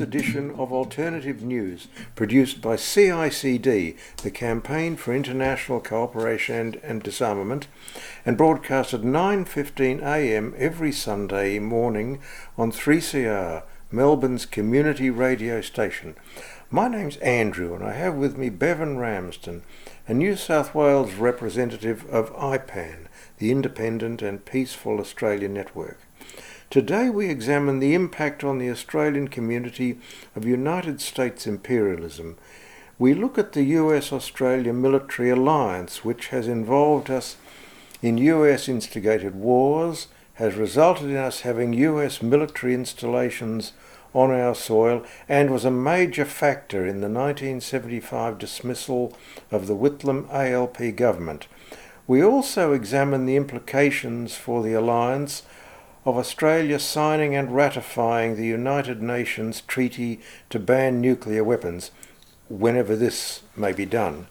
edition of Alternative News, produced by CICD, the Campaign for International Cooperation and Disarmament, and broadcast at 9:15 a.m. every Sunday morning on 3CR, Melbourne's community radio station. My name's Andrew, and I have with me Bevan Ramsden, a New South Wales representative of IPAN, the Independent and Peaceful Australia Network. Today we examine the impact on the Australian community of United States imperialism. We look at the US Australia military alliance, which has involved us in US instigated wars, has resulted in us having US military installations on our soil, and was a major factor in the 1975 dismissal of the Whitlam ALP government. We also examine the implications for the alliance of Australia signing and ratifying the United Nations Treaty to ban nuclear weapons, whenever this may be done.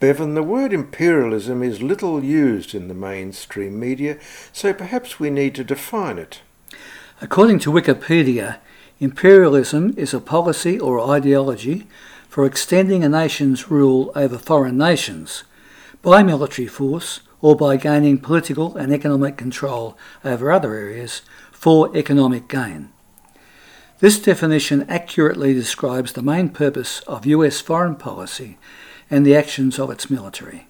Bevan, the word imperialism is little used in the mainstream media, so perhaps we need to define it. According to Wikipedia, imperialism is a policy or ideology for extending a nation's rule over foreign nations by military force or by gaining political and economic control over other areas for economic gain. This definition accurately describes the main purpose of US foreign policy and the actions of its military.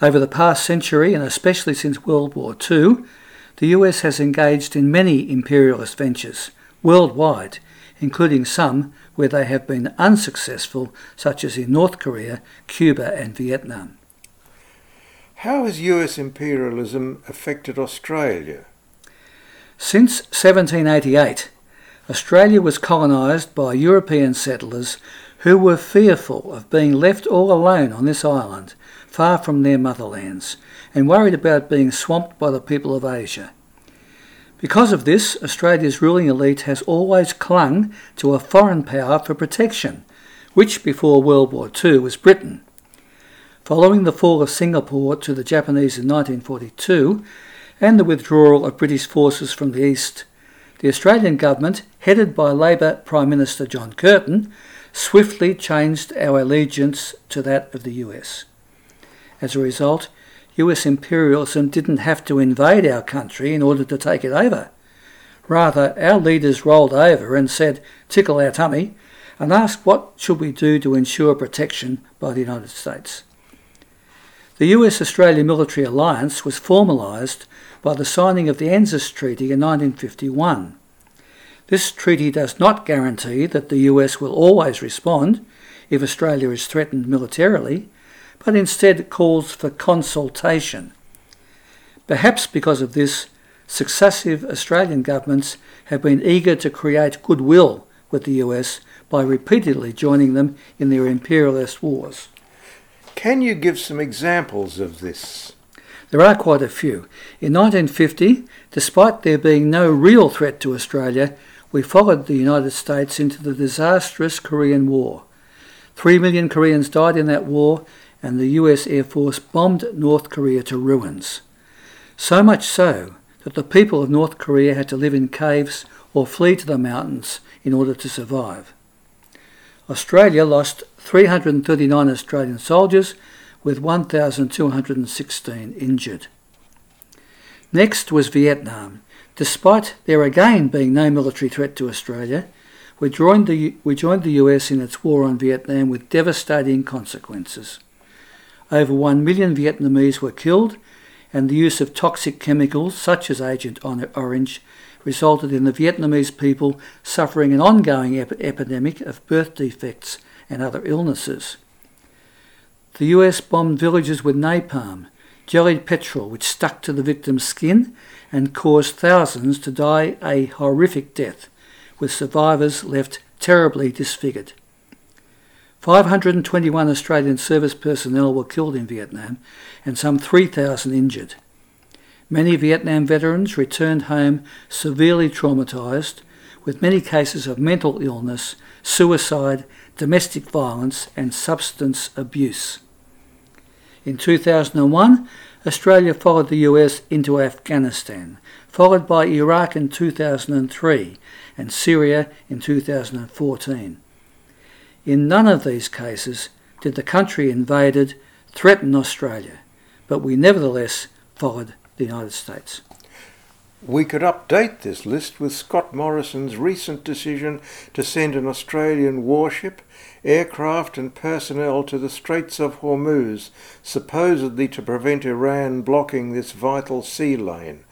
Over the past century, and especially since World War II, the US has engaged in many imperialist ventures worldwide, including some where they have been unsuccessful, such as in North Korea, Cuba, and Vietnam. How has US imperialism affected Australia? Since 1788, Australia was colonised by European settlers who were fearful of being left all alone on this island, far from their motherlands, and worried about being swamped by the people of Asia. Because of this, Australia's ruling elite has always clung to a foreign power for protection, which before World War II was Britain. Following the fall of Singapore to the Japanese in 1942 and the withdrawal of British forces from the east, the Australian government, headed by Labor Prime Minister John Curtin, swiftly changed our allegiance to that of the US. As a result, US imperialism didn't have to invade our country in order to take it over. Rather, our leaders rolled over and said, tickle our tummy, and asked what should we do to ensure protection by the United States. The US Australia military alliance was formalised by the signing of the ANZUS Treaty in 1951. This treaty does not guarantee that the US will always respond if Australia is threatened militarily, but instead calls for consultation. Perhaps because of this, successive Australian governments have been eager to create goodwill with the US by repeatedly joining them in their imperialist wars. Can you give some examples of this? There are quite a few. In 1950, despite there being no real threat to Australia, we followed the United States into the disastrous Korean War. Three million Koreans died in that war, and the US Air Force bombed North Korea to ruins. So much so that the people of North Korea had to live in caves or flee to the mountains in order to survive. Australia lost 339 Australian soldiers with 1,216 injured. Next was Vietnam. Despite there again being no military threat to Australia, we joined, the, we joined the US in its war on Vietnam with devastating consequences. Over 1 million Vietnamese were killed, and the use of toxic chemicals such as Agent Orange resulted in the Vietnamese people suffering an ongoing ep- epidemic of birth defects and other illnesses. The US bombed villages with napalm, jellied petrol which stuck to the victim's skin and caused thousands to die a horrific death, with survivors left terribly disfigured. 521 Australian service personnel were killed in Vietnam and some 3,000 injured. Many Vietnam veterans returned home severely traumatised, with many cases of mental illness, suicide, domestic violence, and substance abuse. In 2001, Australia followed the US into Afghanistan, followed by Iraq in 2003 and Syria in 2014. In none of these cases did the country invaded threaten Australia, but we nevertheless followed the United States. We could update this list with Scott Morrison's recent decision to send an Australian warship, aircraft, and personnel to the Straits of Hormuz, supposedly to prevent Iran blocking this vital sea lane.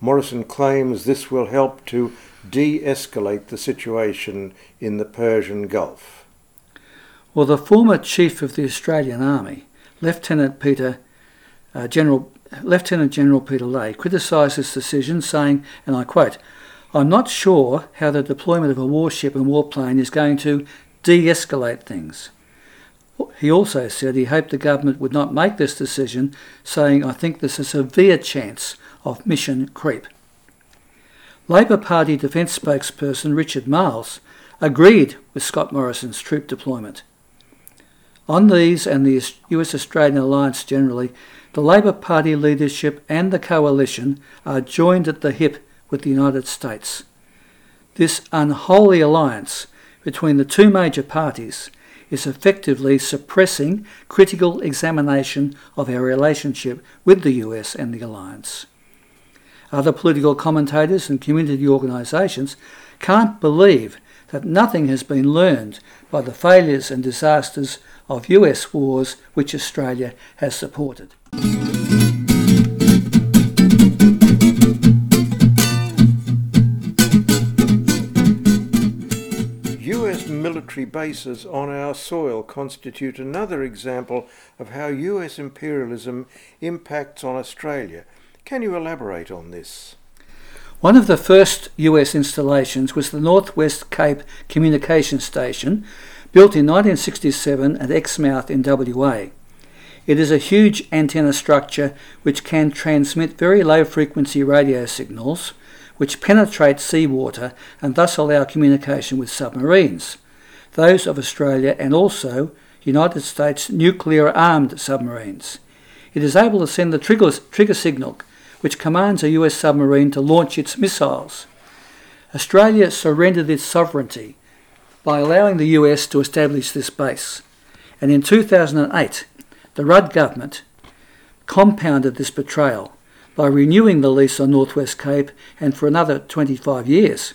Morrison claims this will help to de escalate the situation in the Persian Gulf. Well, the former chief of the Australian Army, Lieutenant Peter uh, General Lieutenant General Peter Leahy criticised this decision, saying, and I quote, I'm not sure how the deployment of a warship and warplane is going to de escalate things. He also said he hoped the government would not make this decision, saying, I think there's a severe chance of mission creep. Labor Party Defence spokesperson Richard Marles agreed with Scott Morrison's troop deployment. On these and the US Australian alliance generally, the Labor Party leadership and the coalition are joined at the hip with the United States. This unholy alliance between the two major parties is effectively suppressing critical examination of our relationship with the US and the alliance. Other political commentators and community organisations can't believe that nothing has been learned by the failures and disasters of US wars which Australia has supported. US military bases on our soil constitute another example of how US imperialism impacts on Australia. Can you elaborate on this? One of the first US installations was the Northwest Cape Communication Station, built in 1967 at Exmouth in WA. It is a huge antenna structure which can transmit very low frequency radio signals which penetrate seawater and thus allow communication with submarines, those of Australia and also United States nuclear armed submarines. It is able to send the trigger, trigger signal which commands a US submarine to launch its missiles. Australia surrendered its sovereignty by allowing the US to establish this base. And in 2008, the Rudd government compounded this betrayal by renewing the lease on Northwest Cape and for another 25 years,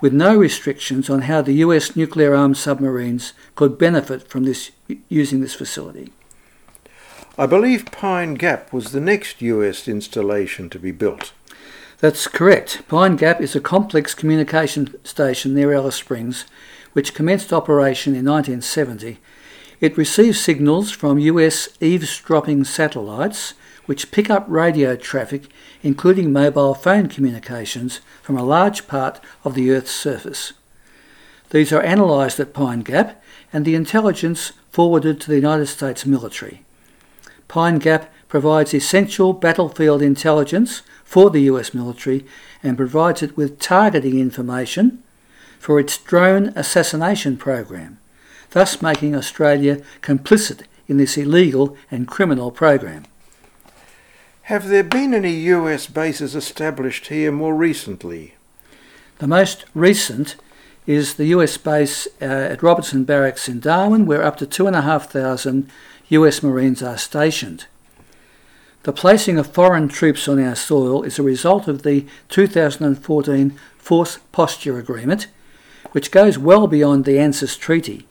with no restrictions on how the US nuclear armed submarines could benefit from this using this facility. I believe Pine Gap was the next US installation to be built. That's correct. Pine Gap is a complex communication station near Alice Springs, which commenced operation in 1970 it receives signals from US eavesdropping satellites, which pick up radio traffic, including mobile phone communications, from a large part of the Earth's surface. These are analysed at Pine Gap and the intelligence forwarded to the United States military. Pine Gap provides essential battlefield intelligence for the US military and provides it with targeting information for its drone assassination program thus making Australia complicit in this illegal and criminal program. Have there been any US bases established here more recently? The most recent is the US base uh, at Robertson Barracks in Darwin, where up to 2,500 US Marines are stationed. The placing of foreign troops on our soil is a result of the 2014 Force Posture Agreement, which goes well beyond the ANZUS Treaty.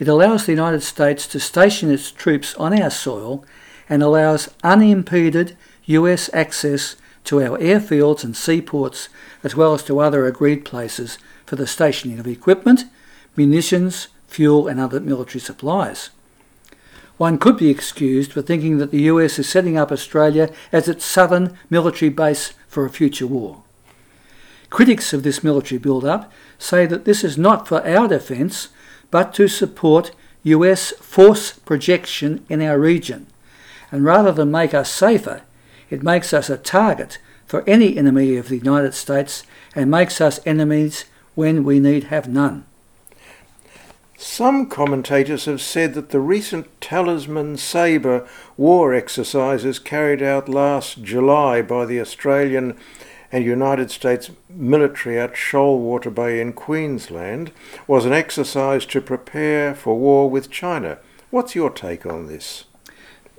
It allows the United States to station its troops on our soil and allows unimpeded US access to our airfields and seaports, as well as to other agreed places for the stationing of equipment, munitions, fuel, and other military supplies. One could be excused for thinking that the US is setting up Australia as its southern military base for a future war. Critics of this military build up say that this is not for our defence but to support US force projection in our region. And rather than make us safer, it makes us a target for any enemy of the United States and makes us enemies when we need have none. Some commentators have said that the recent Talisman Sabre war exercises carried out last July by the Australian and United States military at Shoalwater Bay in Queensland was an exercise to prepare for war with China. What's your take on this?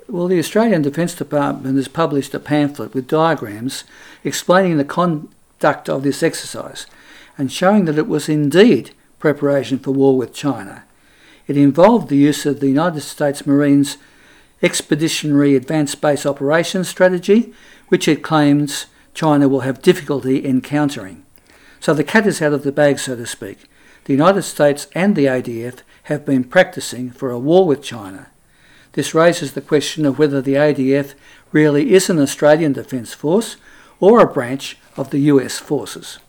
Well, the Australian Defence Department has published a pamphlet with diagrams explaining the conduct of this exercise and showing that it was indeed preparation for war with China. It involved the use of the United States Marines Expeditionary Advanced Base Operations Strategy, which it claims China will have difficulty encountering. So the cat is out of the bag, so to speak. The United States and the ADF have been practicing for a war with China. This raises the question of whether the ADF really is an Australian Defence Force or a branch of the US forces.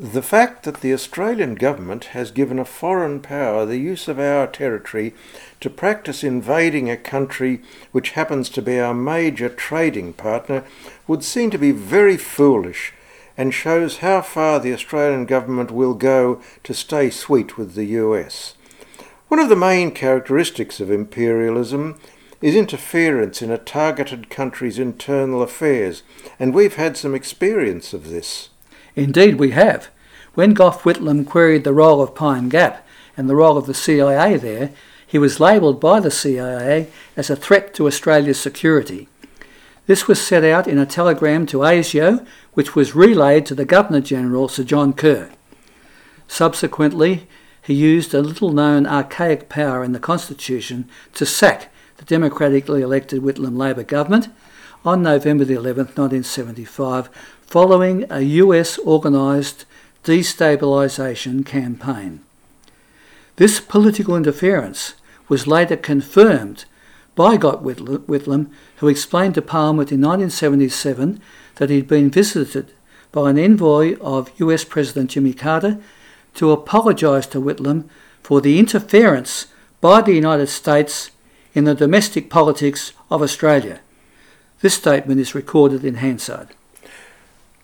The fact that the Australian government has given a foreign power the use of our territory to practice invading a country which happens to be our major trading partner would seem to be very foolish and shows how far the Australian government will go to stay sweet with the US. One of the main characteristics of imperialism is interference in a targeted country's internal affairs, and we've had some experience of this. Indeed, we have. When Gough Whitlam queried the role of Pine Gap and the role of the CIA there, he was labelled by the CIA as a threat to Australia's security. This was set out in a telegram to ASIO, which was relayed to the Governor General Sir John Kerr. Subsequently, he used a little known archaic power in the Constitution to sack the democratically elected Whitlam Labor government on November the 11th, 1975, following a US organised destabilisation campaign. This political interference was later confirmed by Gough Whitlam, who explained to Parliament in 1977 that he'd been visited by an envoy of US President Jimmy Carter to apologise to Whitlam for the interference by the United States in the domestic politics of Australia. This statement is recorded in Hansard.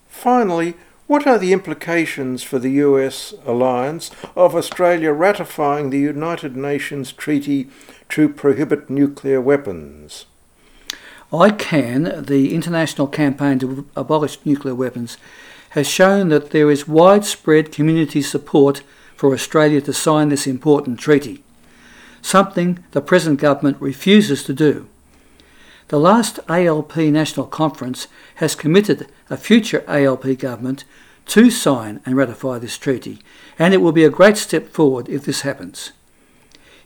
Finally, what are the implications for the US alliance of Australia ratifying the United Nations Treaty to prohibit nuclear weapons? ICAN, the international campaign to abolish nuclear weapons, has shown that there is widespread community support for Australia to sign this important treaty, something the present government refuses to do. The last ALP National Conference has committed a future ALP government to sign and ratify this treaty, and it will be a great step forward if this happens.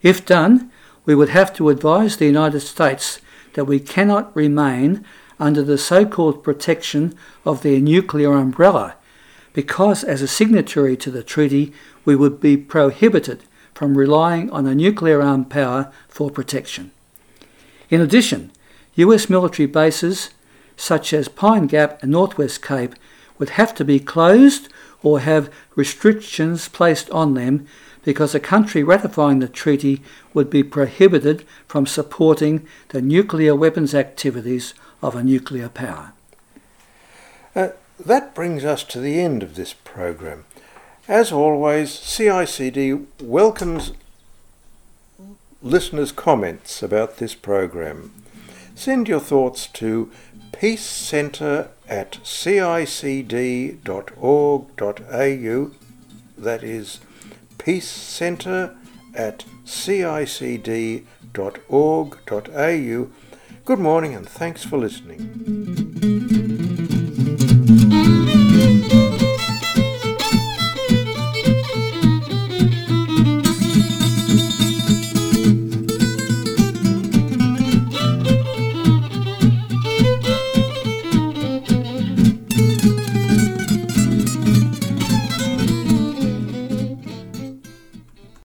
If done, we would have to advise the United States that we cannot remain under the so called protection of their nuclear umbrella, because as a signatory to the treaty, we would be prohibited from relying on a nuclear armed power for protection. In addition, US military bases such as Pine Gap and Northwest Cape would have to be closed or have restrictions placed on them because a country ratifying the treaty would be prohibited from supporting the nuclear weapons activities of a nuclear power. Uh, that brings us to the end of this program. As always, CICD welcomes listeners' comments about this program. Send your thoughts to Peace Centre at cicd.org.au. That is Peace Centre at cicd.org.au. Good morning and thanks for listening.